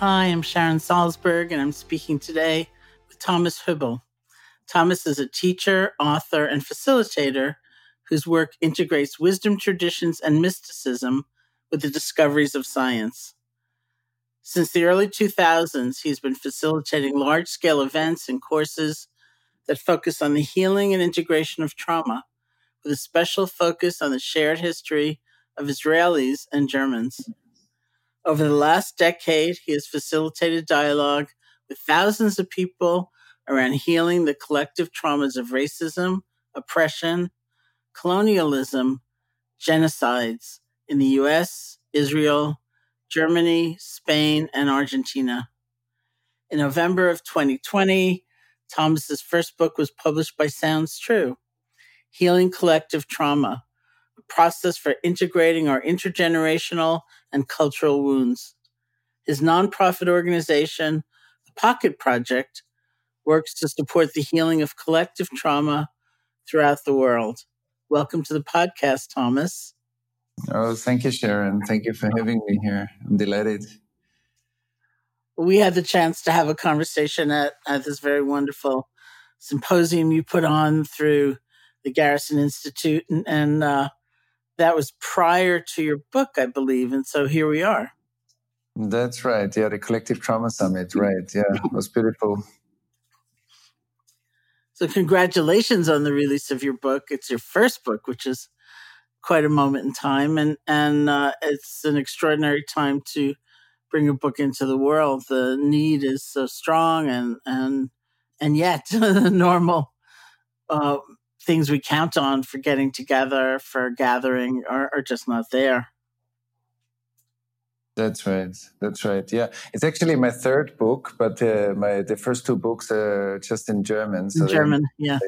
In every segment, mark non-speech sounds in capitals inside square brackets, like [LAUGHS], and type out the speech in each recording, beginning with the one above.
Hi, I'm Sharon Salzberg, and I'm speaking today with Thomas Hübl. Thomas is a teacher, author, and facilitator whose work integrates wisdom traditions and mysticism with the discoveries of science. Since the early 2000s, he's been facilitating large scale events and courses that focus on the healing and integration of trauma, with a special focus on the shared history of Israelis and Germans. Over the last decade, he has facilitated dialogue with thousands of people around healing the collective traumas of racism, oppression, colonialism, genocides in the US, Israel, Germany, Spain, and Argentina. In November of 2020, Thomas's first book was published by Sounds True, Healing Collective Trauma, process for integrating our intergenerational and cultural wounds. His nonprofit organization, the Pocket Project, works to support the healing of collective trauma throughout the world. Welcome to the podcast, Thomas. Oh, thank you, Sharon. Thank you for having me here. I'm delighted. We had the chance to have a conversation at, at this very wonderful symposium you put on through the Garrison Institute, and, and uh, that was prior to your book, I believe. And so here we are. That's right. Yeah, the Collective Trauma Summit. Right. Yeah, it was beautiful. So, congratulations on the release of your book. It's your first book, which is quite a moment in time, and and uh, it's an extraordinary time to bring a book into the world. The need is so strong, and and and yet the [LAUGHS] normal uh, things we count on for getting together, for gathering, are, are just not there. That's right. That's right. Yeah, it's actually my third book, but uh, my the first two books are just in German. So German, yeah.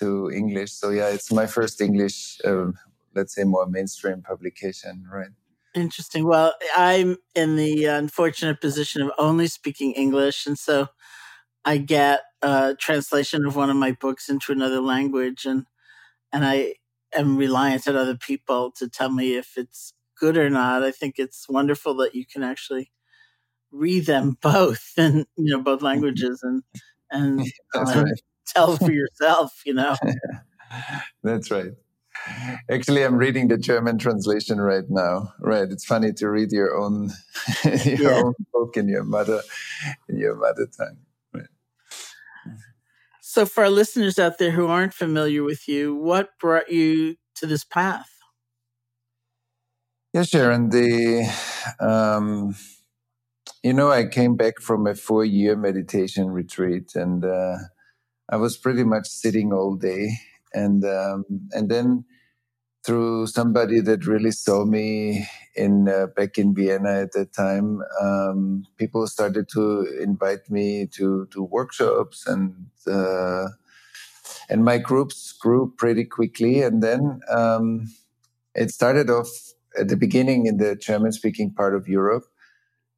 To English. So yeah, it's my first English, um, let's say, more mainstream publication, right? Interesting. Well, I'm in the unfortunate position of only speaking English, and so I get a translation of one of my books into another language, and and I am reliant on other people to tell me if it's good or not. I think it's wonderful that you can actually read them [LAUGHS] both in you know both languages and and [LAUGHS] uh, right. tell for yourself. You know, [LAUGHS] that's right. Actually, I'm reading the German translation right now. Right, it's funny to read your own your yeah. own book in your mother in your mother tongue. So, for our listeners out there who aren't familiar with you, what brought you to this path? Yeah, Sharon. The um, you know, I came back from a four-year meditation retreat, and uh, I was pretty much sitting all day, and um, and then through somebody that really saw me in uh, back in Vienna at that time, um, people started to invite me to to workshops, and uh, and my groups grew pretty quickly, and then um, it started off at the beginning in the German speaking part of Europe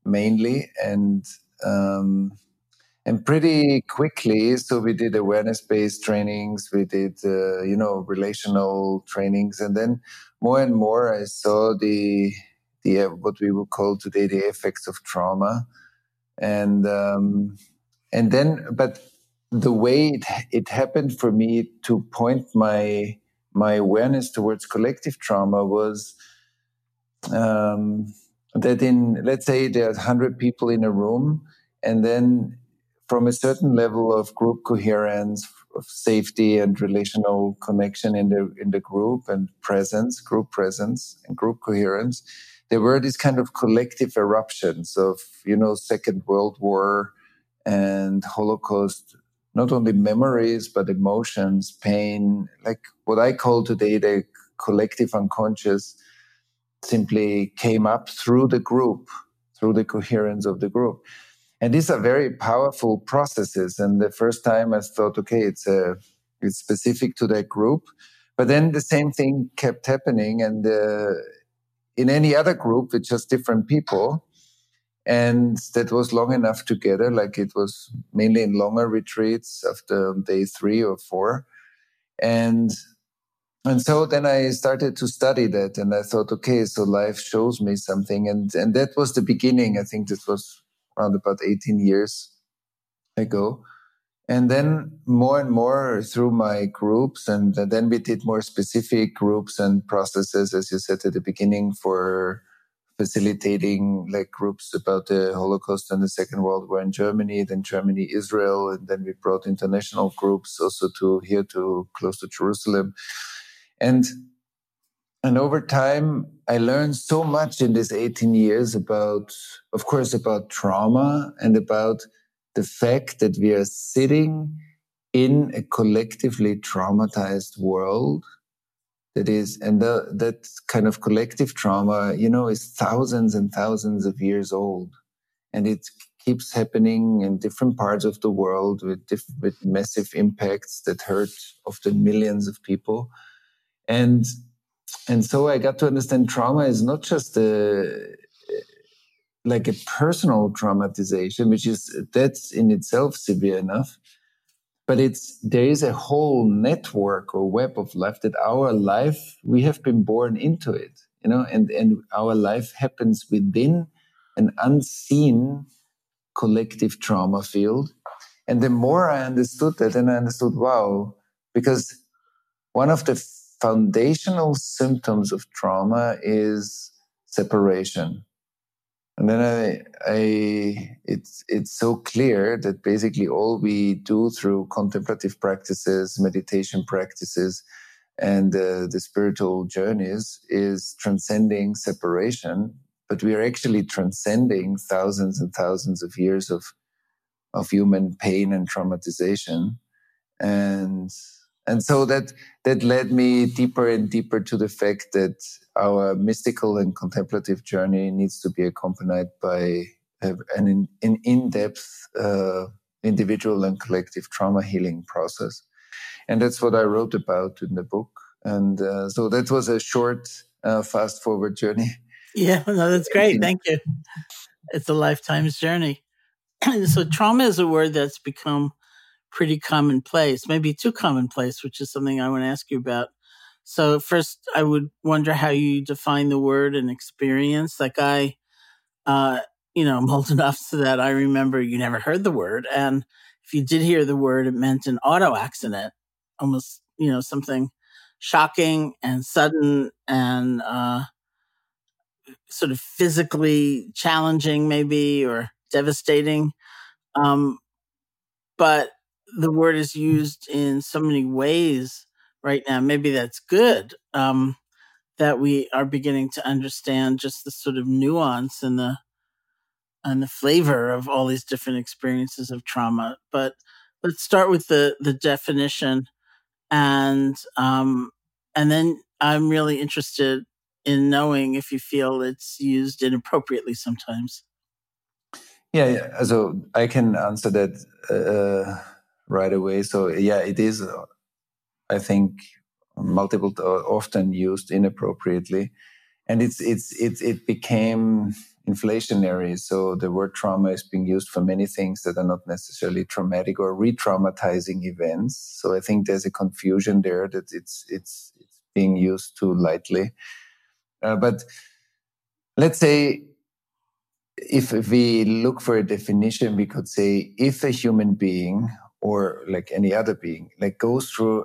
mainly. And um, and pretty quickly so we did awareness based trainings we did uh, you know relational trainings and then more and more I saw the the uh, what we would call today the effects of trauma. And um, and then but the way it, it happened for me to point my my awareness towards collective trauma was um, that in let's say there are 100 people in a room and then from a certain level of group coherence of safety and relational connection in the in the group and presence group presence and group coherence there were these kind of collective eruptions of you know second world war and holocaust not only memories but emotions pain like what i call today the collective unconscious simply came up through the group, through the coherence of the group. And these are very powerful processes. And the first time I thought, okay, it's a, it's specific to that group. But then the same thing kept happening. And uh, in any other group with just different people, and that was long enough together, like it was mainly in longer retreats after day three or four. And and so then I started to study that, and I thought, okay, so life shows me something, and and that was the beginning. I think this was around about 18 years ago, and then more and more through my groups, and then we did more specific groups and processes, as you said at the beginning, for facilitating like groups about the Holocaust and the Second World War in Germany, then Germany, Israel, and then we brought international groups also to here to close to Jerusalem. And and over time i learned so much in these 18 years about of course about trauma and about the fact that we are sitting in a collectively traumatized world that is and the, that kind of collective trauma you know is thousands and thousands of years old. And it keeps happening in different parts of the world with, diff- with massive impacts that hurt often millions of people. And and so I got to understand trauma is not just a like a personal traumatization, which is that's in itself severe enough. But it's there is a whole network or web of life that our life we have been born into it, you know, and and our life happens within an unseen collective trauma field. And the more I understood that, then I understood, wow, because one of the foundational symptoms of trauma is separation. And then I, I, it's, it's so clear that basically all we do through contemplative practices, meditation practices, and uh, the spiritual journeys is transcending separation, but we are actually transcending thousands and thousands of years of of human pain and traumatization, and and so that that led me deeper and deeper to the fact that our mystical and contemplative journey needs to be accompanied by an, an in-depth uh, individual and collective trauma healing process. And that's what i wrote about in the book. And uh, so that was a short uh, fast forward journey. Yeah [LAUGHS] no that's great. Thank you. It's a lifetime's journey. [CLEARS THROAT] So trauma is a word that's become pretty commonplace, maybe too commonplace, which is something I want to ask you about. So first, I would wonder how you define the word and experience. Like I, uh, you know, I'm [LAUGHS] old enough so that I remember you never heard the word, and if you did hear the word, it meant an auto accident, almost, you know, something shocking and sudden and uh, sort of physically challenging, maybe or devastating. Um, but the word is used in so many ways right now. Maybe that's good. Um, that we are beginning to understand just the sort of nuance and the and the flavor of all these different experiences of trauma. But let's start with the the definition, and um, and then I'm really interested in knowing if you feel it's used inappropriately sometimes. Yeah, yeah. so I can answer that. Uh, right away. So yeah, it is. Uh, I think multiple uh, often used inappropriately, and it's it's it it became inflationary. So the word trauma is being used for many things that are not necessarily traumatic or re-traumatizing events. So I think there's a confusion there that it's it's it's being used too lightly. Uh, but let's say if, if we look for a definition, we could say if a human being or like any other being, like goes through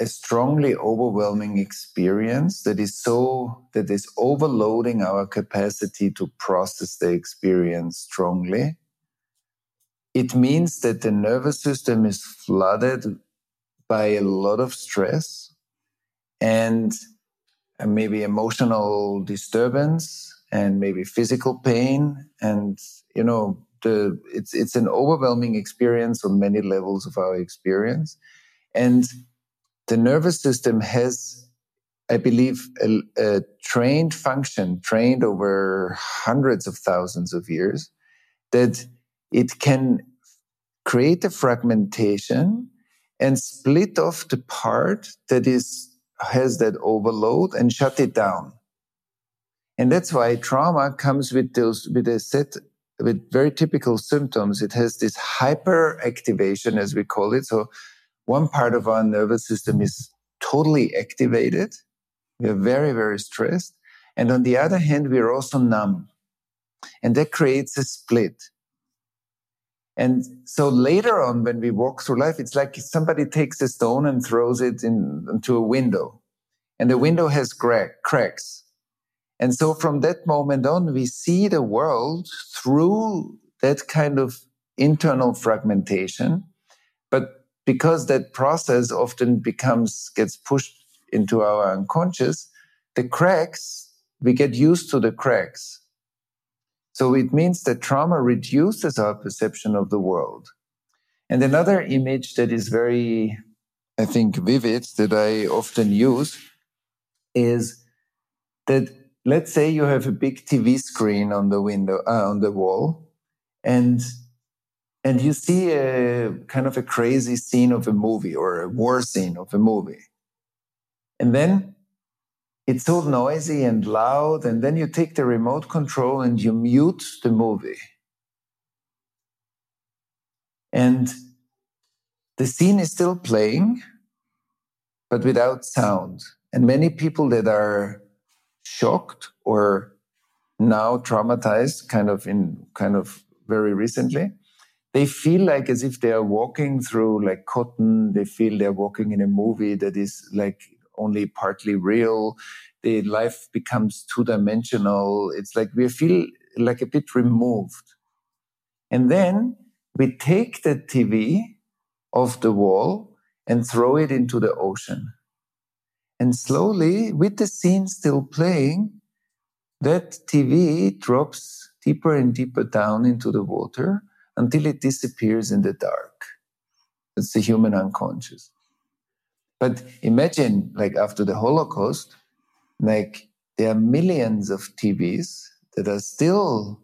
a strongly overwhelming experience that is so that is overloading our capacity to process the experience strongly. It means that the nervous system is flooded by a lot of stress and maybe emotional disturbance and maybe physical pain and you know the it's it's an overwhelming experience on many levels of our experience. And the nervous system has i believe a, a trained function trained over hundreds of thousands of years that it can create a fragmentation and split off the part that is has that overload and shut it down. And that's why trauma comes with those with a set with very typical symptoms. It has this hyperactivation, as we call it. So one part of our nervous system is totally activated. We are very, very stressed. And on the other hand, we are also numb. And that creates a split. And so later on, when we walk through life, it's like somebody takes a stone and throws it in, into a window. And the window has crack, cracks. And so from that moment on, we see the world through that kind of internal fragmentation. But because that process often becomes, gets pushed into our unconscious, the cracks, we get used to the cracks. So it means that trauma reduces our perception of the world. And another image that is very, I think, vivid that I often use is that let's say you have a big TV screen on the window, uh, on the wall, and and you see a kind of a crazy scene of a movie or a war scene of a movie. And then it's so noisy and loud. And then you take the remote control and you mute the movie. And the scene is still playing, but without sound. And many people that are shocked or now traumatized kind of in kind of very recently. They feel like as if they are walking through like cotton. They feel they're walking in a movie that is like only partly real. The life becomes two dimensional it's like we feel like a bit removed. And then we take the tv off the wall and throw it into the ocean And slowly, with the scene still playing, that TV drops deeper and deeper down into the water until it disappears in the dark. It's the human unconscious. But imagine, like after the Holocaust, like there are millions of TVs that are still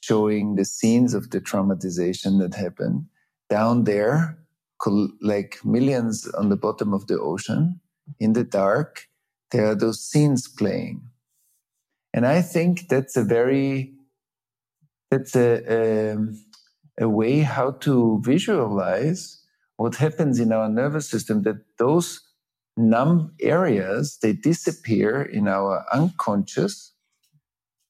showing the scenes of the traumatization that happened down there, like millions on the bottom of the ocean in the dark. There are those scenes playing. And I think that's a very, that's a, a, a way how to visualize what happens in our nervous system that those numb areas they disappear in our unconscious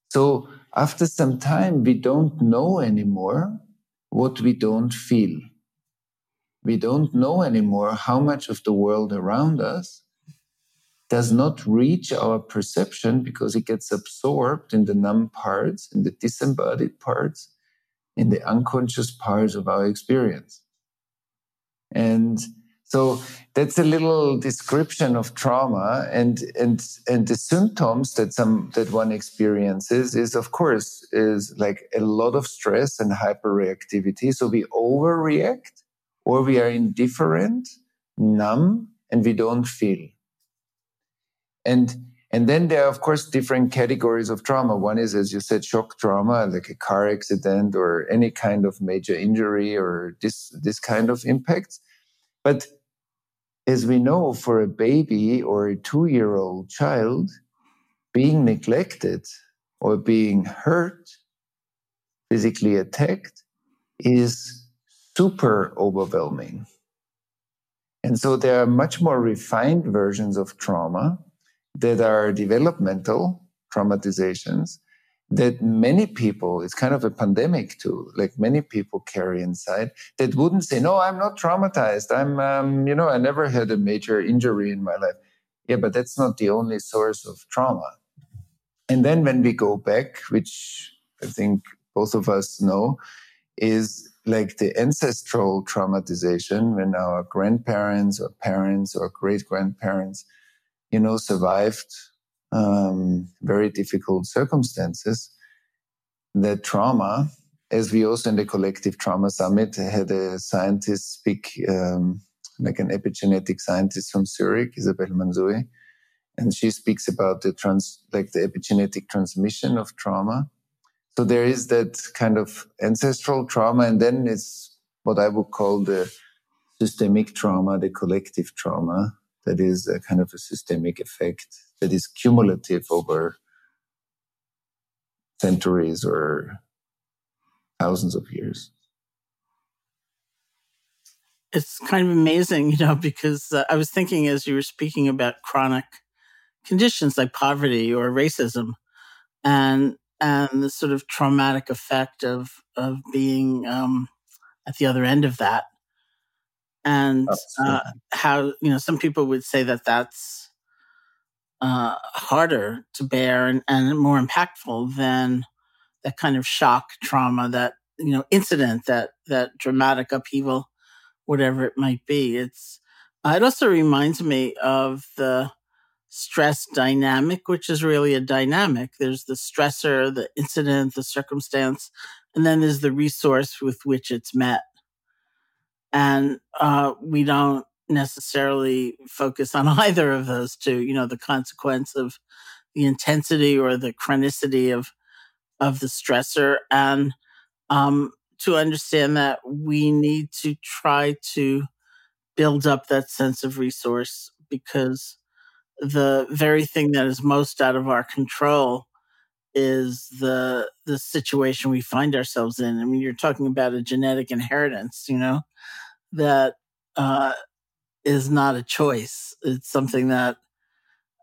so after some time we don't know anymore what we don't feel we don't know anymore how much of the world around us does not reach our perception because it gets absorbed in the numb parts in the disembodied parts in the unconscious parts of our experience and so that's a little description of trauma and and and the symptoms that some that one experiences is of course is like a lot of stress and hyperreactivity. So we overreact or we mm-hmm. are indifferent, numb, and we don't feel. And and then there are, of course, different categories of trauma. One is, as you said, shock trauma, like a car accident or any kind of major injury or this, this kind of impacts. But as we know, for a baby or a two year old child, being neglected or being hurt, physically attacked, is super overwhelming. And so there are much more refined versions of trauma that are developmental traumatizations that many people, it's kind of a pandemic too, like many people carry inside that wouldn't say, no, I'm not traumatized. I'm, um, you know, I never had a major injury in my life. Yeah, but that's not the only source of trauma. And then when we go back, which I think both of us know, is like the ancestral traumatization when our grandparents or parents or great grandparents, you know, survived um, very difficult circumstances, that trauma, as we also in the Collective Trauma Summit had a scientist speak, um, like an epigenetic scientist from Zurich, Isabelle Mansuy, and she speaks about the trans, like the epigenetic transmission of trauma. So there is that kind of ancestral trauma, and then it's what I would call the systemic trauma, the collective trauma, that is a kind of a systemic effect that is cumulative over centuries or thousands of years. It's kind of amazing, you know, because uh, I was thinking as you were speaking about chronic conditions like poverty or racism and and the sort of traumatic effect of of being um, at the other end of that and uh, how you know some people would say that that's uh, harder to bear and, and more impactful than that kind of shock trauma, that you know incident, that that dramatic upheaval, whatever it might be. It's it also reminds me of the stress dynamic, which is really a dynamic. There's the stressor, the incident, the circumstance, and then there's the resource with which it's met. And uh, we don't necessarily focus on [LAUGHS] either of those two, you know, the consequence of the intensity or the chronicity of of the stressor and um, to understand that we need to try to build up that sense of resource because the very thing that is most out of our control is the the situation we find ourselves in. I mean, you're talking about a genetic inheritance, you know, that uh, is not a choice. It's something that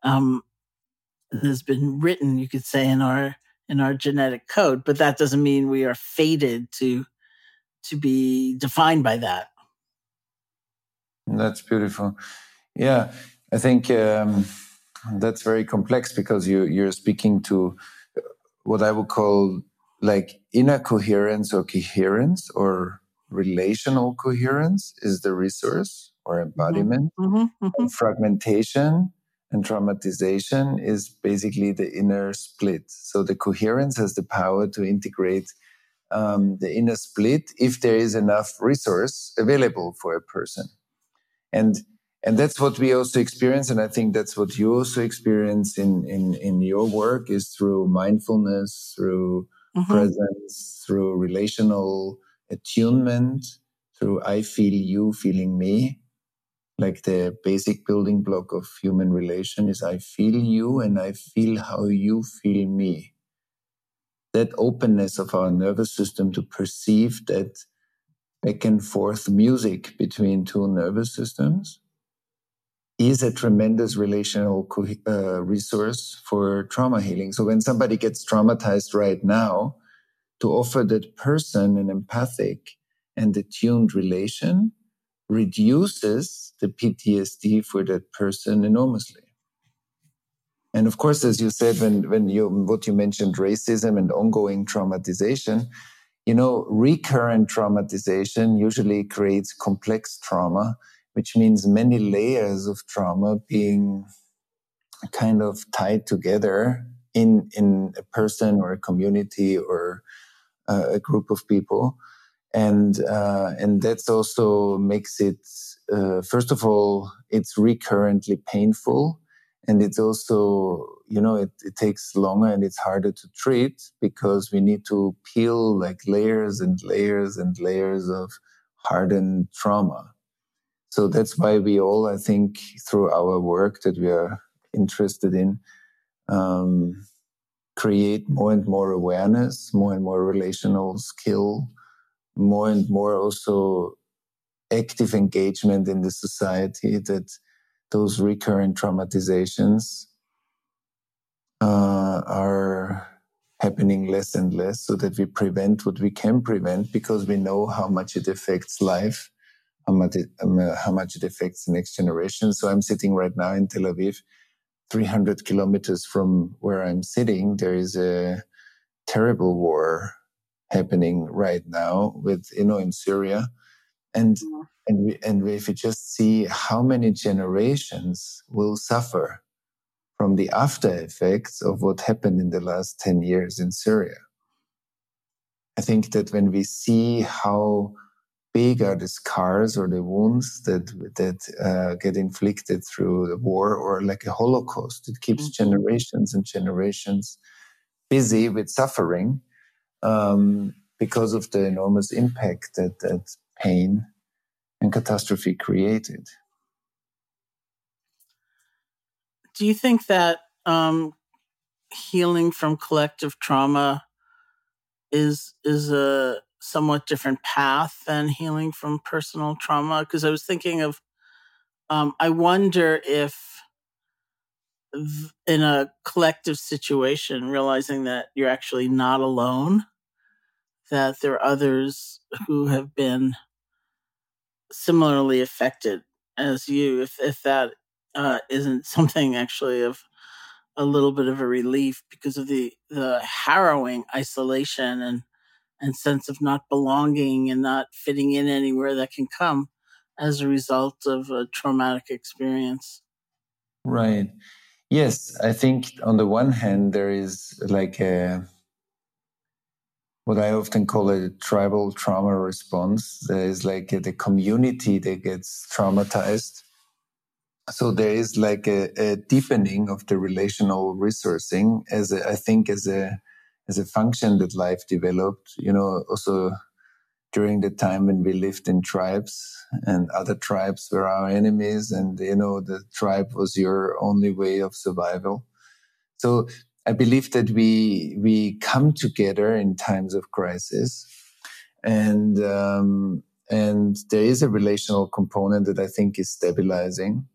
um, has been written, you could say, in our in our genetic code. But that doesn't mean we are fated to to be defined by that. That's beautiful. Yeah, I think um, that's very complex because you you're speaking to what I would call like inner coherence or coherence or relational coherence is the resource or mm-hmm. embodiment. Mm-hmm, mm-hmm. Fragmentation And traumatization is basically the inner split. So the coherence has the power to integrate um, the inner split if there is enough resource available for a person. And and that's what we also experience and i think that's what you also experience in in in your work is through mindfulness through mm-hmm. presence through relational attunement through i feel you feeling me like the basic building block of human relation is i feel you and i feel how you feel me that openness of our nervous system to perceive that back and forth music between two nervous systems is a tremendous relational uh, resource for trauma healing. So when somebody gets traumatized right now, to offer that person an empathic and attuned relation reduces the PTSD for that person enormously. And of course, as you said, when, when you, what you mentioned, racism and ongoing traumatization, you know, recurrent traumatization usually creates complex trauma which means many layers of trauma being kind of tied together in in a person or a community or uh, a group of people. And uh, and that's also makes it uh, first of all it's recurrently painful. And it's also you know it, it takes longer and it's harder to treat because we need to peel like layers and layers and layers of hardened trauma so that's why we all, I think, through our work that we are interested in, um, create more and more awareness, more and more relational skill, more and more also active engagement in the society that those recurrent traumatizations uh, are happening less and less so that we prevent what we can prevent because we know how much it affects life how much it, um, how much it affects the next generation. So I'm sitting right now in Tel Aviv, 300 kilometers from where I'm sitting. There is a terrible war happening right now with you know in Syria, and mm-hmm. and we, and if you just see how many generations will suffer from the after effects of what happened in the last 10 years in Syria. I think that when we see how big are the scars or the wounds that that uh, get inflicted through the war or like a holocaust it keeps mm-hmm. generations and generations busy with suffering um, because of the enormous impact that that pain and catastrophe created do you think that um, healing from collective trauma is is a somewhat different path than healing from personal trauma because I was thinking of um, I wonder if in a collective situation realizing that you're actually not alone that there are others who have been similarly affected as you if if that uh, not [LAUGHS] something actually of a little bit of a relief because of the the harrowing isolation and and sense of not belonging and not fitting in anywhere that can come as a result of a traumatic experience. Right. Yes, I think on the one hand there is like a what I often call a tribal trauma response. There is like a, the community that gets traumatized. So there is like a, a deepening of the relational resourcing as a, I think as a as a function that life developed, you know, also during the time when we lived in tribes and other tribes were our enemies and, you know, the tribe was your only way of survival. So I believe that we, we come together in times of crisis and, um, and there is a relational component that I think is stabilizing.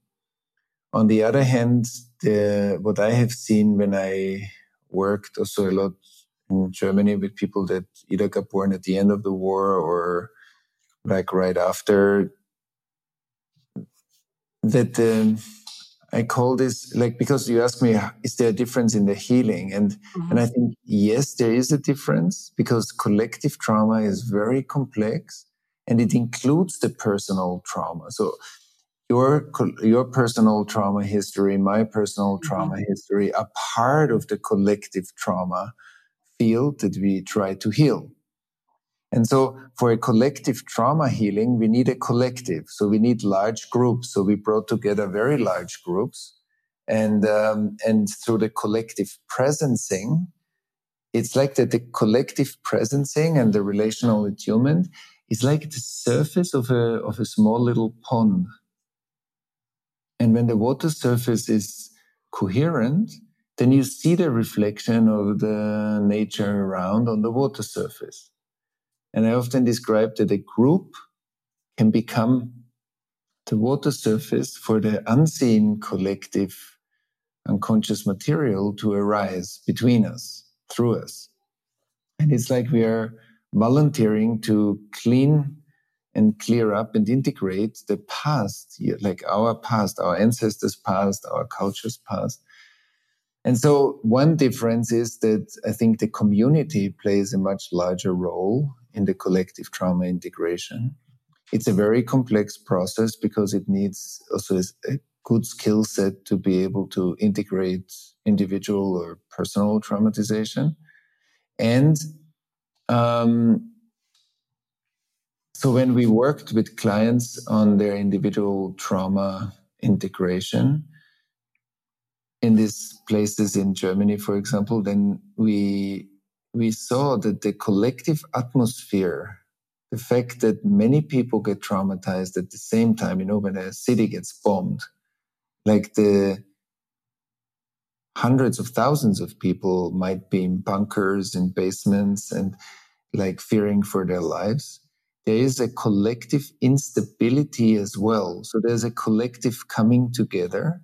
On the other hand, the, what I have seen when I worked also a lot in Germany with people that either got born at the end of the war or like right after. That um, I call this like because you asked me, is there a difference in the healing? And mm-hmm. and I think yes, there is a difference because collective trauma is very complex and it includes the personal trauma. So your your personal trauma history, my personal Mm-hmm. trauma history, are part of the collective trauma field that we try to heal. And so for a collective trauma healing, we need a collective. So we need large groups. So we brought together very large groups. And, um, and through the collective presencing, it's like that the collective presencing and the relational attunement is like the surface of a, of a small little pond. And when the water surface is coherent, then you see the reflection of the nature around on the water surface. And I often describe that a group can become the water surface for the unseen collective unconscious material to arise between us, through us. And it's like we are volunteering to clean and clear up and integrate the past, like our past, our ancestors' past, our culture's past. And so one difference is that I think the community plays a much larger role in the collective trauma integration. It's a very complex process because it needs also a good skill set to be able to integrate individual or personal traumatization. And um, so when we worked with clients on their individual trauma integration, in these places in Germany, for example, then we we saw that the collective atmosphere, the fact that many people get traumatized at the same time, you know, when a city gets bombed, like the hundreds of thousands of people might be in bunkers, in basements, and like fearing for their lives. There is a collective instability as well. So there's a collective coming together,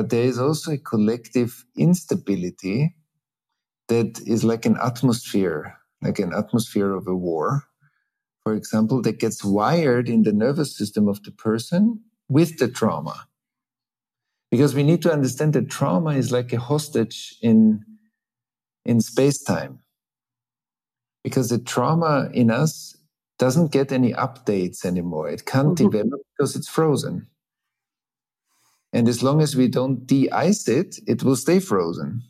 but there is also a collective instability that is like an atmosphere, like an atmosphere of a war, for example, that gets wired in the nervous system of the person with the trauma. Because we need to understand that trauma is like a hostage in, in space time. Because the trauma in us doesn't get any updates anymore. It can't mm-hmm. develop because it's frozen. And as long as we don't de ice it, it will stay frozen.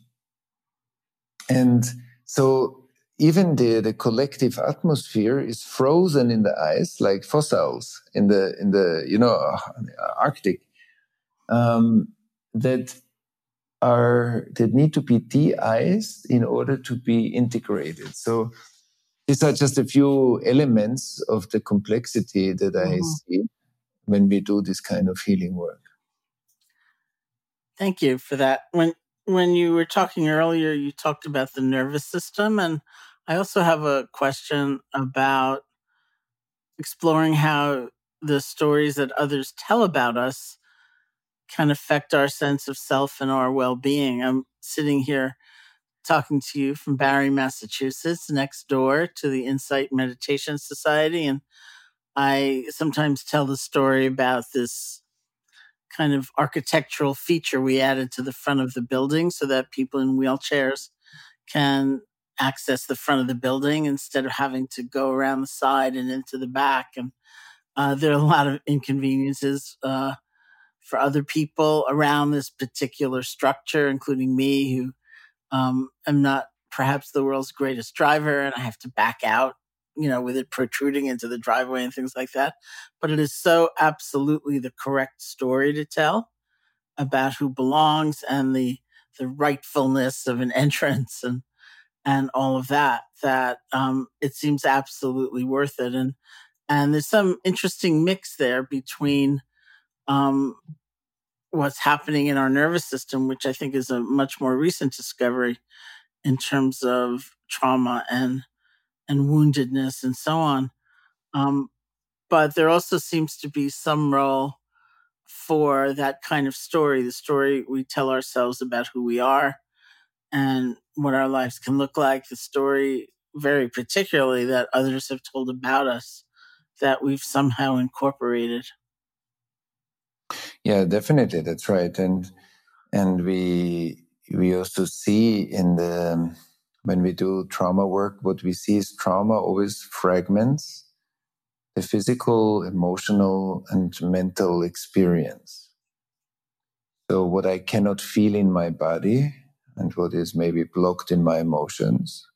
And so even the, the collective atmosphere is frozen in the ice like fossils in the in the you know Arctic um, that are that need to be de-iced in order to be integrated. So these are just a few elements of the complexity that I mm-hmm. see when we do this kind of healing work. Thank you for that. When when you were talking earlier, you talked about the nervous system. And I also have a question about exploring how the stories that others tell about us can affect our sense of self and our well being. I'm sitting here talking to you from Barre, Massachusetts, next door to the Insight Meditation Society. And I sometimes tell the story about this kind of architectural feature we added to the front of the building so that people in wheelchairs can access the front of the building instead of having to go around the side and into the back. And uh, there are a lot of inconveniences uh, for other people around this particular structure, including me, who um, am not perhaps the world's greatest driver, and I have to back out you know, with it protruding into the driveway and things like that. But it is so absolutely the correct story to tell about who belongs and the the rightfulness of an [LAUGHS] entrance and and all of that that um, it seems absolutely worth it and and there's some interesting mix there between um, what's happening in our nervous system which i think is a much more recent discovery in terms of trauma and and woundedness and so on. Um, but there also seems to be some role for that kind of story the story we tell ourselves about who we are and what our lives can look like, the story, very particularly, that others have told about us that we've somehow incorporated. Yeah, definitely, that's right, and and we we also see in the when we do trauma work, what we see is trauma always fragments the physical, emotional, and mental experience. So, what I cannot feel in my body and what is maybe blocked in my emotions,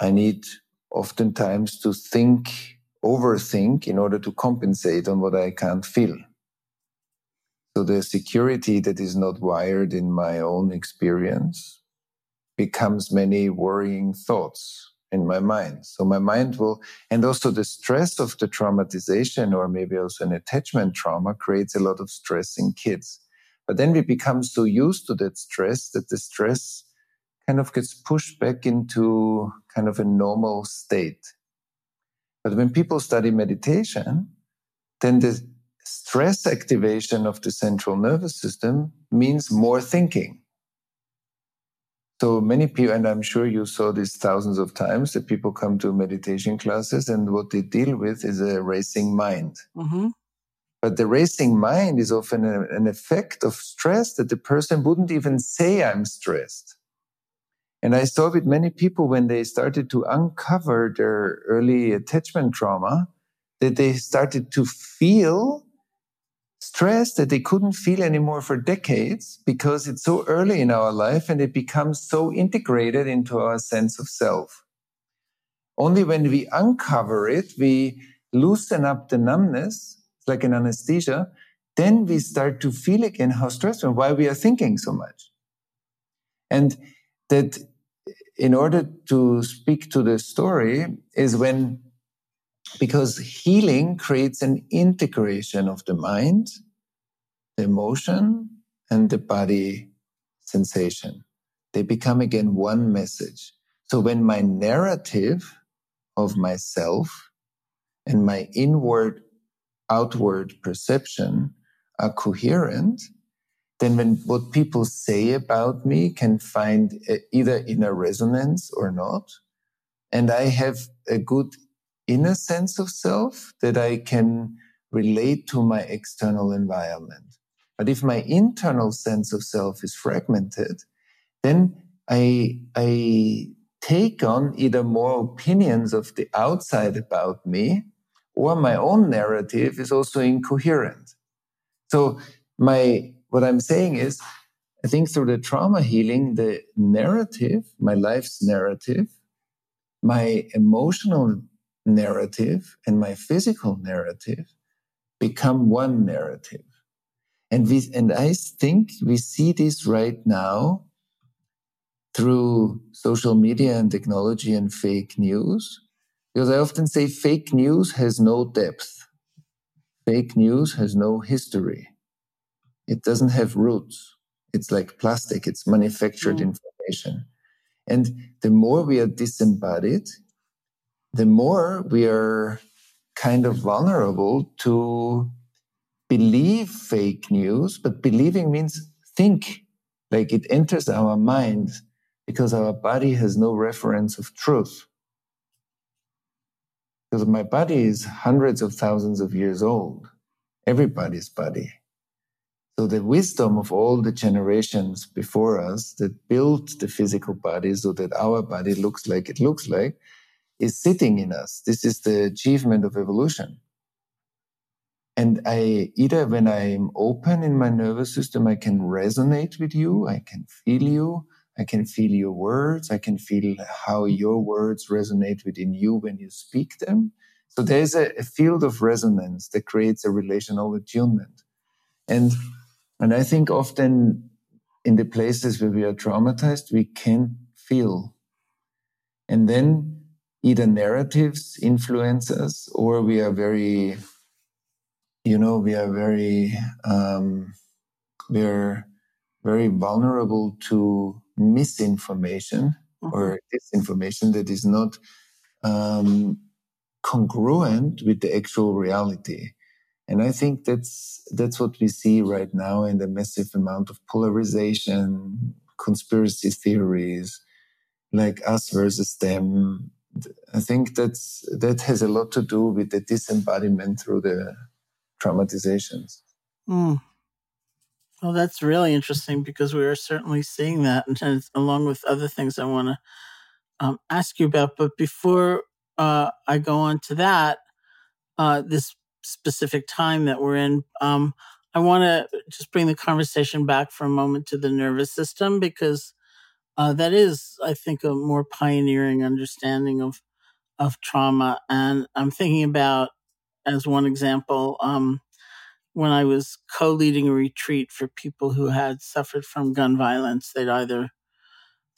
I need oftentimes to think, overthink in order to compensate on what I can't feel. So, the security that is not wired in my own experience becomes many worrying thoughts in my mind. So my mind will, and also the stress of the traumatization or maybe also an attachment trauma creates a lot of stress in kids. But then we become so used to that stress that the stress kind of gets pushed back into kind of a normal state. But when people study meditation, then the stress activation of the central nervous system means more thinking. So many people, and I'm sure you saw this thousands of times, that people come to meditation classes and what they deal with is a racing mind. Mm-hmm. But the racing mind is often a, an effect of stress that the person wouldn't even say, I'm stressed. And I saw with many people when they started to uncover their early attachment trauma, that they started to feel stress that they couldn't feel anymore for decades because it's so early in our life and it becomes so integrated into our sense of self. Only when we uncover it, we loosen up the numbness, it's like an anesthesia, then we start to feel again how stressful and why we are thinking so much. And that in order to speak to the story is when because healing creates an integration of the mind, the emotion, and the body sensation. They become again one message. So when my narrative of myself and my inward outward perception are coherent, then when what people say about me can find uh, a, either inner resonance or not, and I have a good inner sense of self that I can relate to my external environment. But if my internal sense of self is fragmented, then I, I take on either more opinions of the outside about me or my own narrative is also incoherent. So my, what I'm saying is, I think through the trauma healing, the narrative, my life's narrative, my emotional narrative and my physical narrative become one narrative. And we, and I think we see this right now through social media and technology and fake news. Because I often say fake news has no depth. Fake news has no history. It doesn't have roots. It's like plastic. It's manufactured mm. information. And the more we are disembodied, the more we are kind of vulnerable to believe fake news, but believing means think, like it enters our mind because our body has no reference of truth. Because my body is hundreds of thousands of years old, everybody's body. So the wisdom of all the generations before us that built the physical body so that our body looks like it looks like is sitting in us. This is the achievement of evolution. And I either when I'm open in my nervous system, I can resonate with you, I can feel you, I can feel your words, I can feel how your words resonate within you when you speak them. So there's a, a field of resonance that creates a relational attunement. And and I think often in the places where we are traumatized, we can't feel. And then either narratives influence us or we are very you know we are very um, we are very vulnerable to misinformation mm-hmm. or disinformation that is not um, congruent with the actual reality and i think that's that's what we see right now in the massive amount of polarization conspiracy theories like us versus them I think that's that has a lot to do with the disembodiment through the traumatizations. Mm. Well, that's really interesting because we are certainly seeing that, and along with other things I want to um, ask you about. But before uh, I go on to that, uh, this specific time that we're in. Um, I want to just bring the conversation back for a moment to the nervous system because uh, that is, I think, a more pioneering understanding of of trauma. And I'm thinking about, as one example, um, when I was co-leading a retreat for people who had suffered from gun violence, they'd either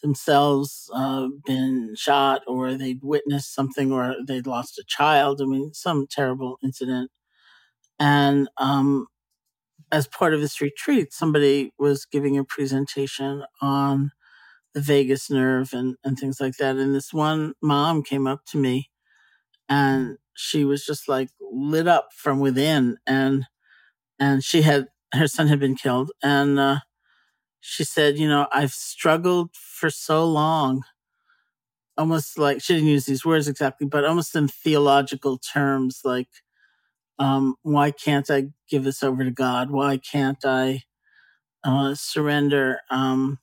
themselves uh, been shot or they'd witnessed something or they'd lost a child. I mean, some terrible incident. And um, as part of this retreat, somebody was giving a presentation on the vagus nerve and, and things like that. And this one mom came up to me and she was just like lit up from within and and she had her son had been killed. And uh, she said you know i've struggled for so long. Almost like she didn't use these words exactly but almost in theological terms like um, why can't i give this over to god? Why can't i uh, surrender? Um,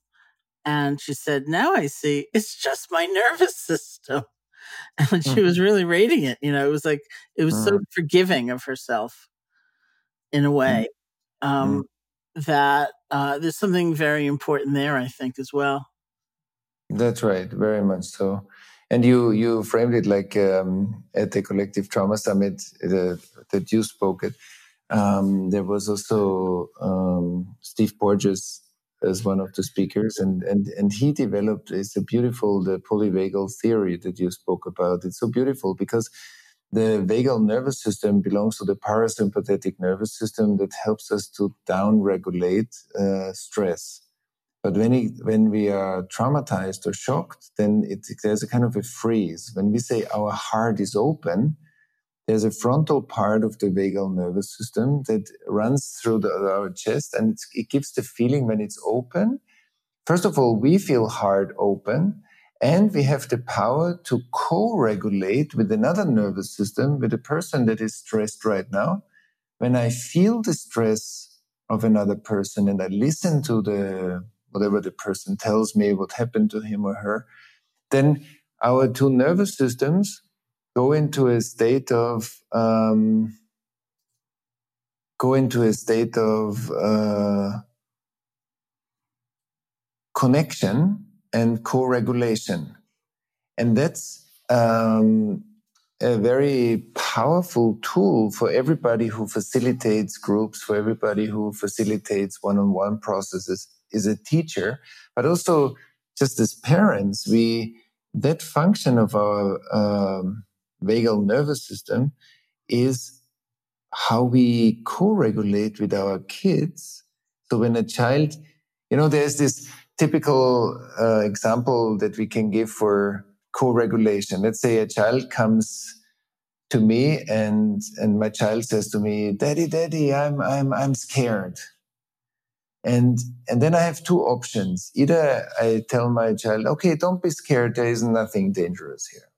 and she said, Now I see it's just my nervous system. [LAUGHS] And she was mm-hmm. really radiant. You know, it was like, it was so mm. forgiving of herself in a mm. way um, mm. that uh, there's something very important there, I think, as well. That's right. Very much so. And you you framed it like um, at the Collective Trauma Summit uh, that you spoke at. Um, there was also um, Steve Porges as one of the speakers, and and and he developed it's a beautiful the polyvagal theory that you spoke about. It's so beautiful because the vagal nervous system belongs to the parasympathetic nervous system that helps us to down-regulate uh, stress. But when it, when we are traumatized or shocked, then it, there's a kind of a freeze. When we say our heart is open, there's a frontal part of the vagal nervous system that runs through the, our chest and it gives the feeling when it's open. First of all, we feel heart open and we have the power to co-regulate with another nervous system with a person that is stressed right now. When I feel the stress of another person and I listen to the whatever the person tells me what happened to him or her, then our two nervous systems go into a state of um, go into a state of uh, connection and co-regulation. And that's um, a very powerful tool for everybody who facilitates groups for everybody who facilitates one-on-one processes is a teacher but also just as parents we that function of our um, vagal nervous system is how we co-regulate with our kids. So when a child, you know, there's this typical uh, example that we can give for co-regulation. Let's say a child comes to me and and my child says to me, "Daddy, daddy, I'm I'm I'm scared." And and then I have two options. Either I tell my child, "Okay, don't be scared. There is nothing dangerous here."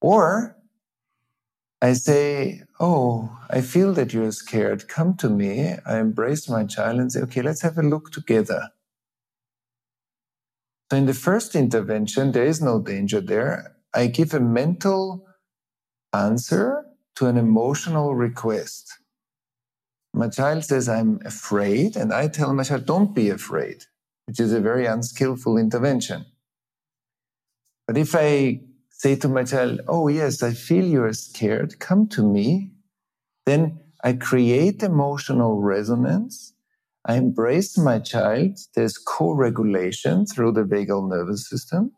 Or I say, Oh, I feel that you're scared. Come to me. I embrace my child and say, Okay, let's have a look together. So in the first intervention, there is no danger there. I give a mental answer to an emotional request. My child says, I'm afraid. And I tell my child, don't be afraid, which is a very unskillful intervention. But if I say to my child, Oh, yes, I feel you're scared. Come to me. Then I create emotional resonance. I embrace my child. There's co regulation through the vagal nervous system.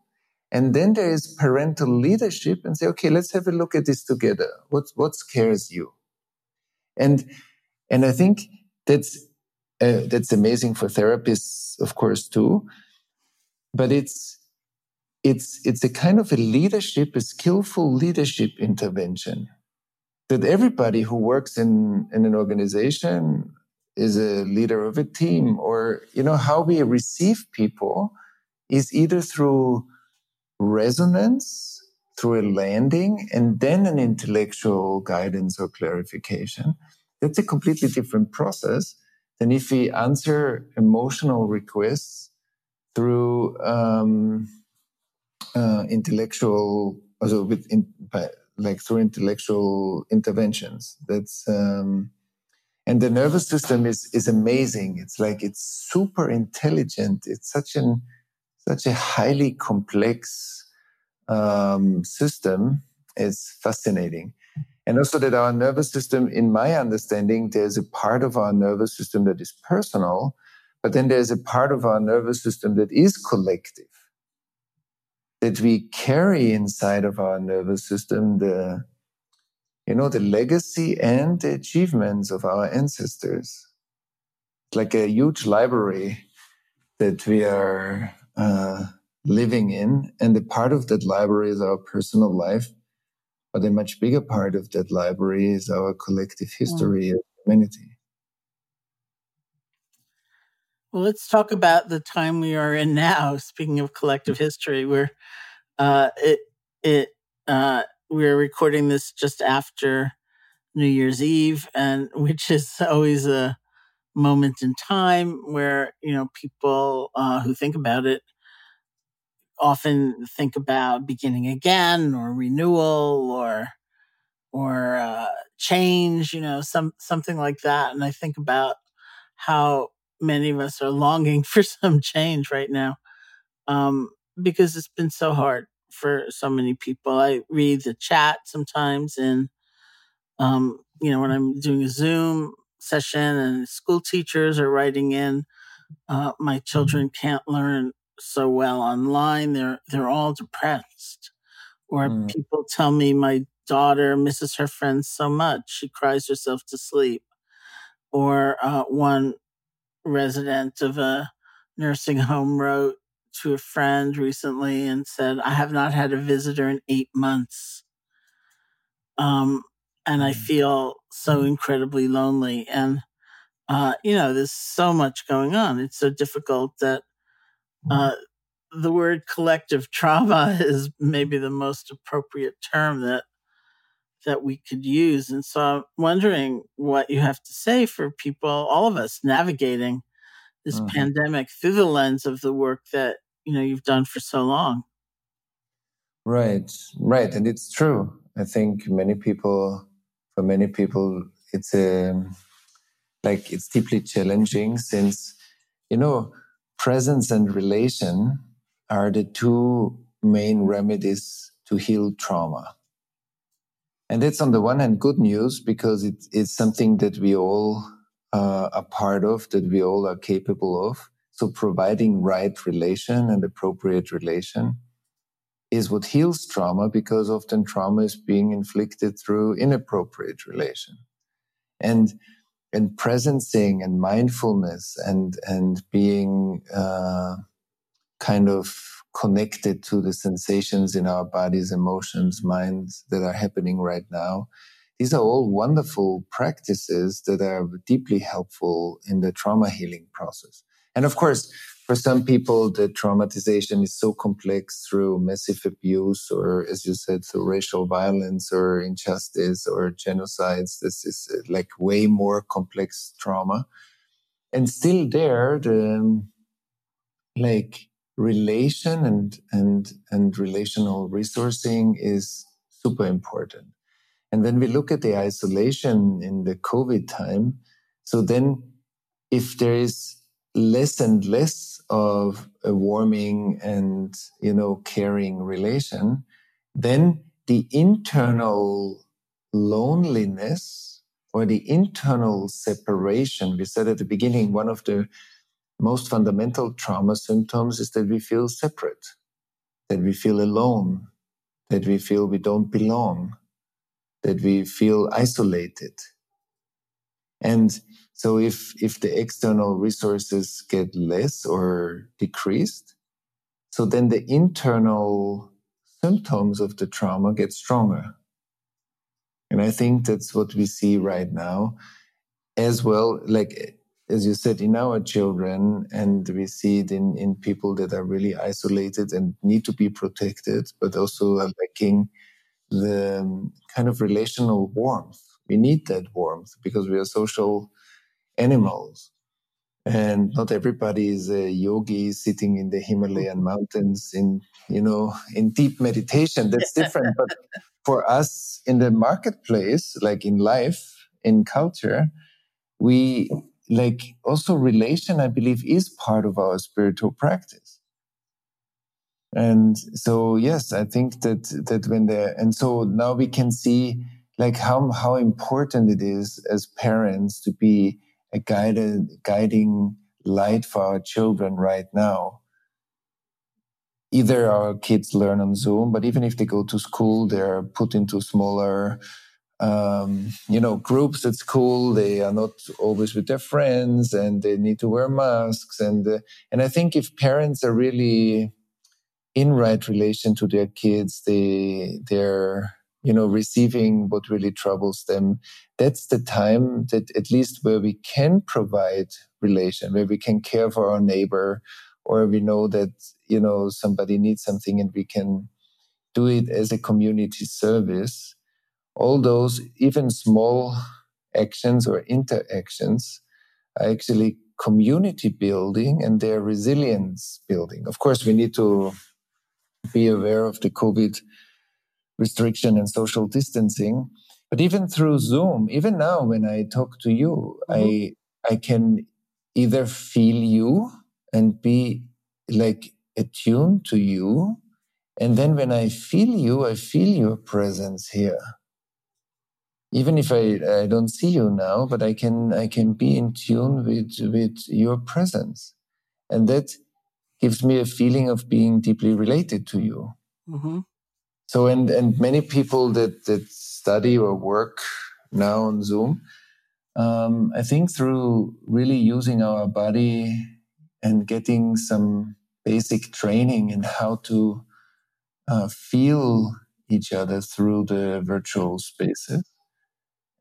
And then there is parental leadership and say, okay, let's have a look at this together. What, what scares you? And, and I think that's, uh, that's amazing for therapists, of course, too. But it's, it's it's a kind of a leadership, a skillful leadership intervention. That everybody who works in, in an organization is a leader of a team or you know how we receive people is either through resonance through a landing and then an intellectual guidance or clarification. That's a completely different process than if we answer emotional requests through um, uh, intellectual, also with in, by, like through intellectual interventions. That's um, and the nervous system is is amazing. It's like it's super intelligent. It's such an such a highly complex um, system. It's fascinating. And also that our nervous system, in my understanding, there's a part of our nervous system that is personal, but then there's a part of our nervous system that is collective that we carry inside of our nervous system the you know the legacy and the achievements of our ancestors it's like a huge library that we are uh, living in and a part of that library is our personal life but a much bigger part of that library is our collective history yeah. of humanity well, let's talk about the time we are in now. Speaking of collective history, where uh, it it uh, we're recording this just after New Year's Eve, and [LAUGHS] which is always a moment in time where you know people uh, who think about it often think about beginning again or renewal or or uh, change, you know, some something like that. And I think about how many of us are longing [LAUGHS] for some change right now um, because it's been so hard for so many people. I read the chat sometimes, and um, you know, when I'm doing a Zoom session and school teachers are writing in, uh, my children can't learn so well online. They're they're all depressed, or mm. people tell me my daughter misses her friends so much she cries herself to sleep, or uh, one resident of a nursing home wrote to a friend recently and said, I have not had a visitor in eight months. Um, and I mm. feel so incredibly lonely. And, uh, you know, there's so much going on. It's so difficult that uh, the word collective trauma [LAUGHS] is maybe the most appropriate term that that we could use. And so I'm wondering what you have to say for people, all of us navigating this mm-hmm. pandemic through the lens of the work that, you know, you've done for so long. Right, right. And it's true. I think many people, for many people, it's a, um, like, it's deeply challenging since, you know, presence and relation are the two main remedies to heal trauma and that's on the one hand good news because it, it's something that we all uh, are part of, that we all are capable of. So providing right relation and appropriate relation is what heals trauma because often trauma is being inflicted through inappropriate relation. And and presencing and mindfulness and and being uh, kind of connected to the sensations in our bodies, emotions, minds that are happening right now. These are all wonderful practices that are deeply helpful in the trauma healing process. And of course, for some people, the traumatization is so complex through massive abuse, or as you said, through racial violence or injustice or genocides. This is uh, like way more complex trauma. And still there, the, like, relation and and and relational resourcing is super important. And when we look at the isolation in the COVID time, so then if there is less and less of a warming and you know caring relation, then the internal loneliness or the internal separation, we said at the beginning, one of the most fundamental trauma symptoms is that we feel separate, that we feel alone, that we feel we don't belong, that we feel isolated. And so if, if the external resources get less or decreased, so then the internal symptoms of the trauma get stronger. And I think that's what we see right now as well. Like as you said, in our children, and we see it in, in people that are really isolated and need to be protected, but also are lacking the um, kind of relational warmth. We need that warmth because we are social animals. And not everybody is a yogi sitting in the Himalayan mountains in, you know, in deep meditation. That's different. but [LAUGHS] for us in the marketplace, like in life, in culture, we like also relation, I believe, is part of our spiritual practice. And so, yes, I think that, that when the, and so now we can see like how, how important it is as parents to be a guided, guiding light for our children right now. Either our kids learn on Zoom, but even if they go to school, they're put into smaller um, you know, groups at school. They are not always with their friends, and they need to wear masks. And uh, and I think if parents are really in right relation to their kids, they they're you know receiving what really troubles them. That's the time that at least where we can provide relation, where we can care for our neighbor, or we know that you know somebody needs something, and we can do it as a community service all those even small actions or interactions are actually community building and they're resilience building. Of course, we need to be aware of the COVID restriction and social distancing. But even through Zoom, even now when I talk to you, mm-hmm. I I can either feel you and be like attuned to you. And then when I feel you, I feel your presence here even if I, I don't see you now, but I can I can be in tune with with your presence, and that gives me a feeling of being deeply related to you. Mm-hmm. So and and many people that that study or work now on Zoom, um, I think through really using our body and getting some basic training in how to uh, feel each other through the virtual spaces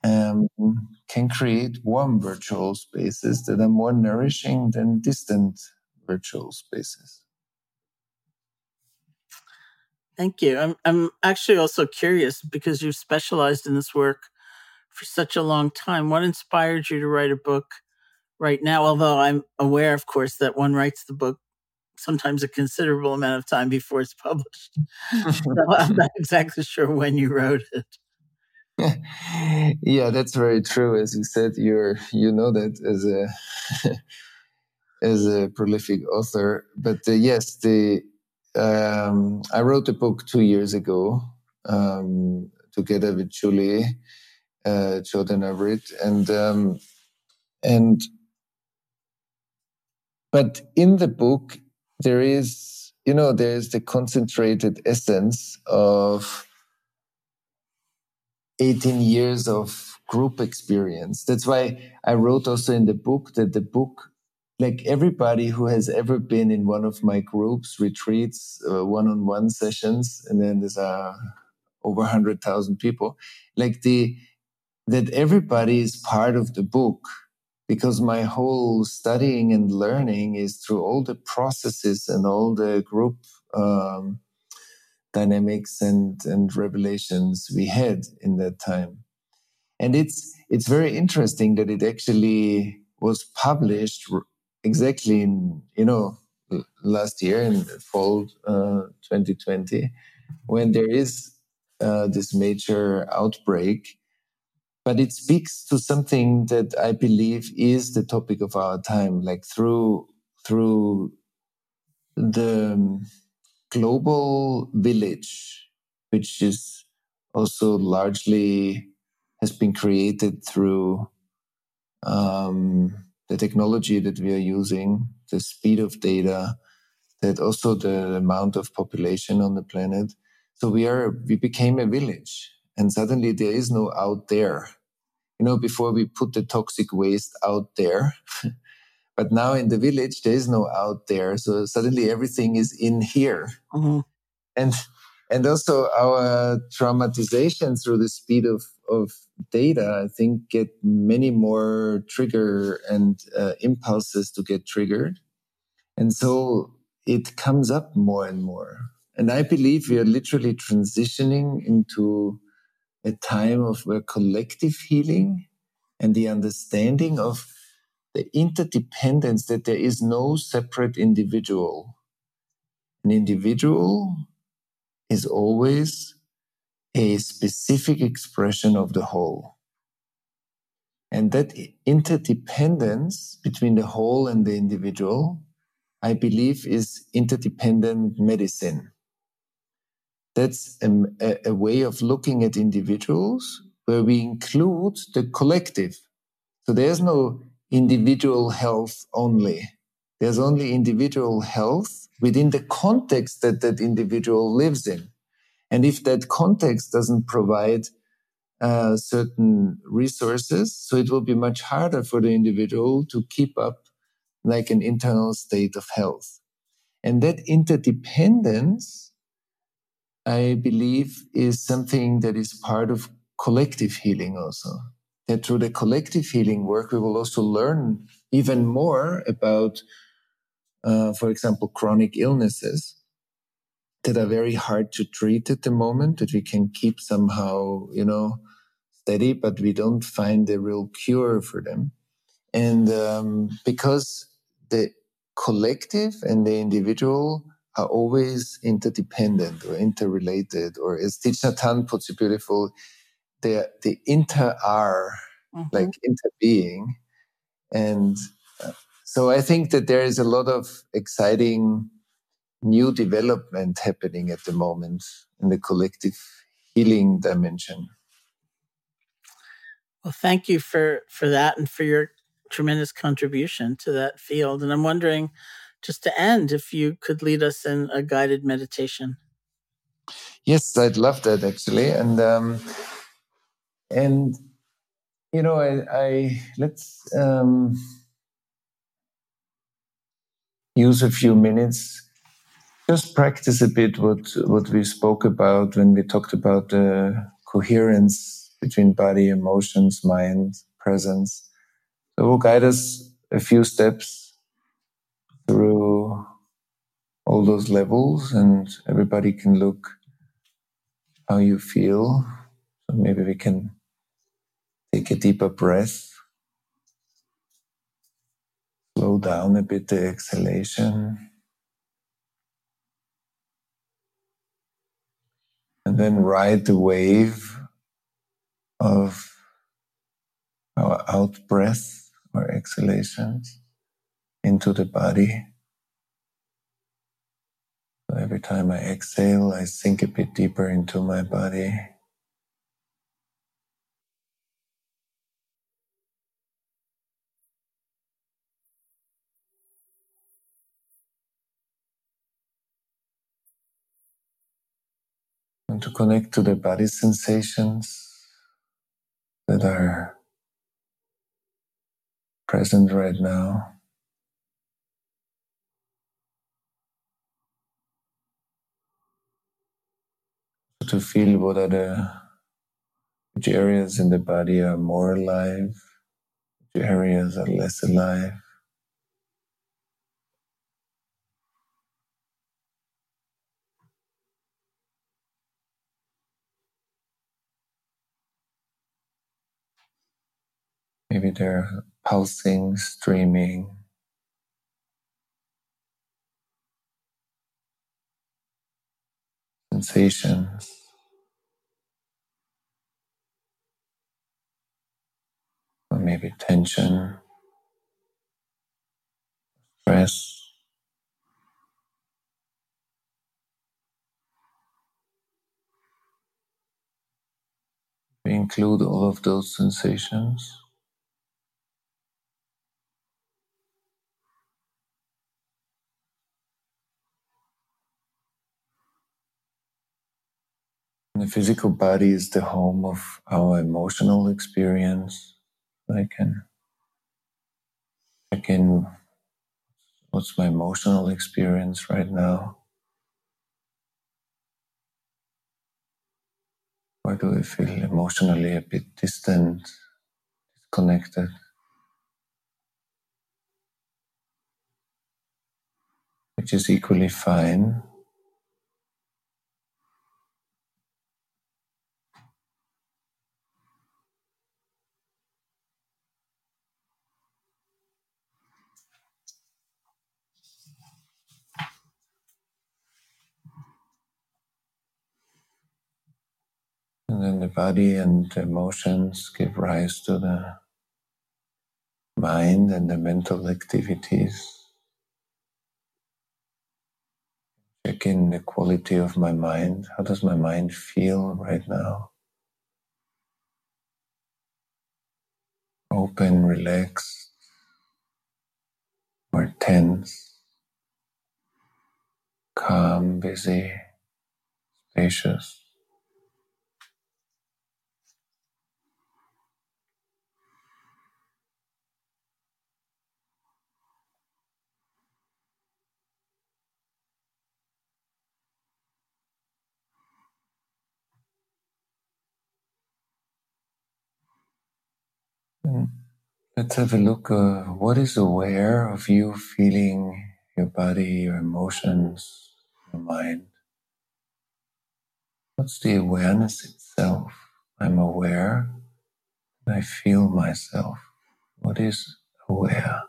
um, can create warm virtual spaces that are more nourishing than distant virtual spaces. Thank you. I'm, I'm actually also curious because you've specialized in this work for such a long time. What inspired you to write a book right now? Although I'm aware, of course, that one writes the book sometimes a considerable amount of time before it's [LAUGHS] published. [LAUGHS] so I'm not exactly sure when you wrote it. [LAUGHS] yeah, that's very true. As you said, you're you know that as a [LAUGHS] as a prolific author. But uh, yes, the um, I wrote a book two years ago um, together with Julie uh, Jordan Avritt, and um, and but in the book there is you know there's the concentrated essence of 18 years of group experience. That's why I wrote also in the book that the book, like everybody who has ever been in one of my groups, retreats, one on one sessions, and then there's uh, over 100,000 people, like the, that everybody is part of the book because my whole studying and learning is through all the processes and all the group um, dynamics and, and revelations we had in that time. And it's, it's very interesting that it actually was published exactly in, you know, last year in fall uh, 2020, when there is uh, this major outbreak. But it speaks to something that I believe is the topic of our time, like through through the global village, which is also largely has been created through um, the technology that we are using, the speed of data, that also the amount of population on the planet. So we are, we became a village and suddenly there is no out there. You know, before we put the toxic waste out there, [LAUGHS] But now in the village, there is no out there. So suddenly everything is in here. Mm-hmm. And and also our traumatization through the speed of, of data, I think, get many more trigger and uh, impulses to get triggered. And so it comes up more and more. And I believe we are literally transitioning into a time of where collective healing and the understanding of the interdependence that there is no separate individual. An individual is always a specific expression of the whole. And that interdependence between the whole and the individual, I believe, is interdependent medicine. That's a, a, way of looking at individuals where we include the collective. So there's no individual health only. There's only individual health within the context that that individual lives in. And if that context doesn't provide uh, certain resources, so it will be much harder for the individual to keep up like an internal state of health. And that interdependence, I believe, is something that is part of collective healing also. That through the collective healing work, we will also learn even more about, uh, for example, chronic illnesses that are very hard to treat at the moment that we can keep somehow, you know, steady, but we don't find a real cure for them. And um, because the collective and the individual are always interdependent or interrelated, or as Thich Nhat puts it beautiful, the the inter are mm-hmm. like interbeing, and uh, so I think that there is a lot of exciting new development happening at the moment in the collective healing dimension. Well, thank you for for that and for your tremendous contribution to that field. And I'm wondering, just to end, if you could lead us in a guided meditation. Yes, I'd love that actually, and um, and you know, I, I let's um, use a few minutes just practice a bit what what we spoke about when we talked about the coherence between body, emotions, mind, presence. So we'll guide us a few steps through all those levels, and everybody can look how you feel. So maybe we can take a deeper breath. Slow down a bit the exhalation. and then ride the wave of our out breath or exhalations into the body. So every time I exhale, I sink a bit deeper into my body. And to connect to the body sensations that are present right now. To feel what are the which areas in the body are more alive, which areas are less alive. Maybe they're pulsing, streaming. Sensations. Or maybe tension, stress. We include all of those sensations. The physical body is the home of our emotional experience. I can check in what's my emotional experience right now. Why do I feel emotionally a bit distant, disconnected? Which is equally fine. And then the body and emotions give rise to the mind and the mental activities. Check in the quality of my mind. How does my mind feel right now? Open, relaxed, or tense, calm, busy, spacious. Let's have a look. Uh, what is aware of you feeling your body, your emotions, your mind? What's the awareness itself? I'm aware I feel myself. What is aware?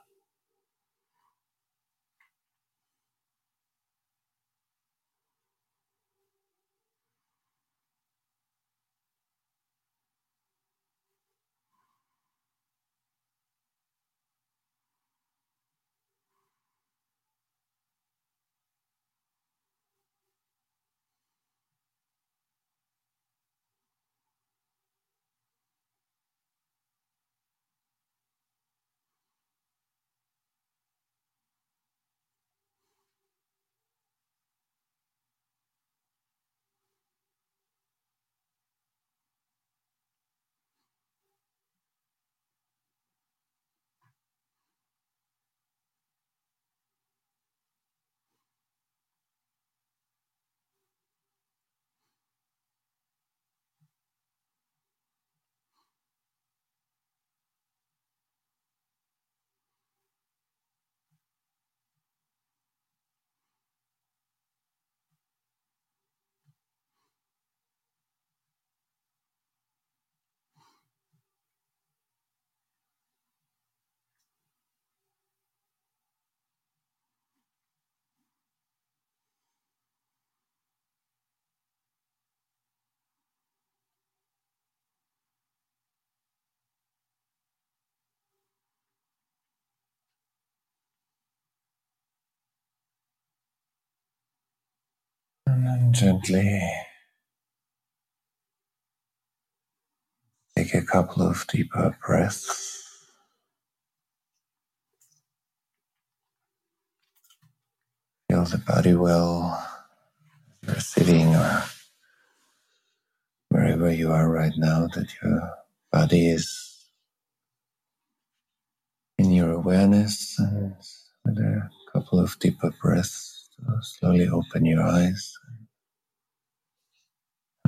And gently take a couple of deeper breaths. Feel the body well. You're sitting or wherever you are right now, that your body is in your awareness and with a couple of deeper breaths, uh, slowly open your eyes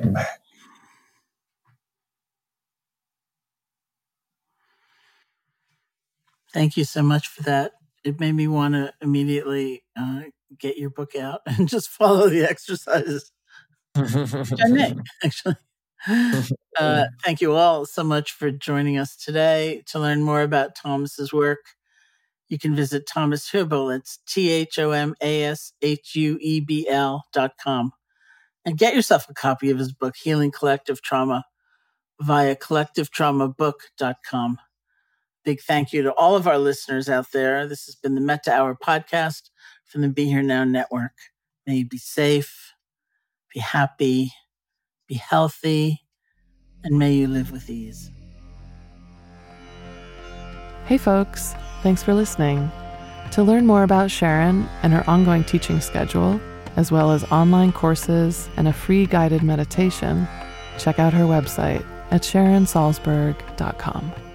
and back. Thank you so much for that. It made me want to immediately uh, get your book out [LAUGHS] and just follow the exercises. [LAUGHS] Which I may, actually. [LAUGHS] Uh, thank you all so much for joining us today. To learn more about Thomas's work, you can visit Thomas Hübl. It's T H O M A S H U E B L dot com. And get yourself a copy of his book, Healing Collective Trauma, via collectivetraumabook.com. Big thank you to all of our listeners out there. This has been the Metta Hour podcast from the Be Here Now Network. May you be safe, be happy, be healthy, and may you live with ease. Hey, folks. Thanks for listening. To learn more about Sharon and her ongoing teaching schedule, as well as online courses and a free guided meditation, check out her website at sharonsalzberg.com.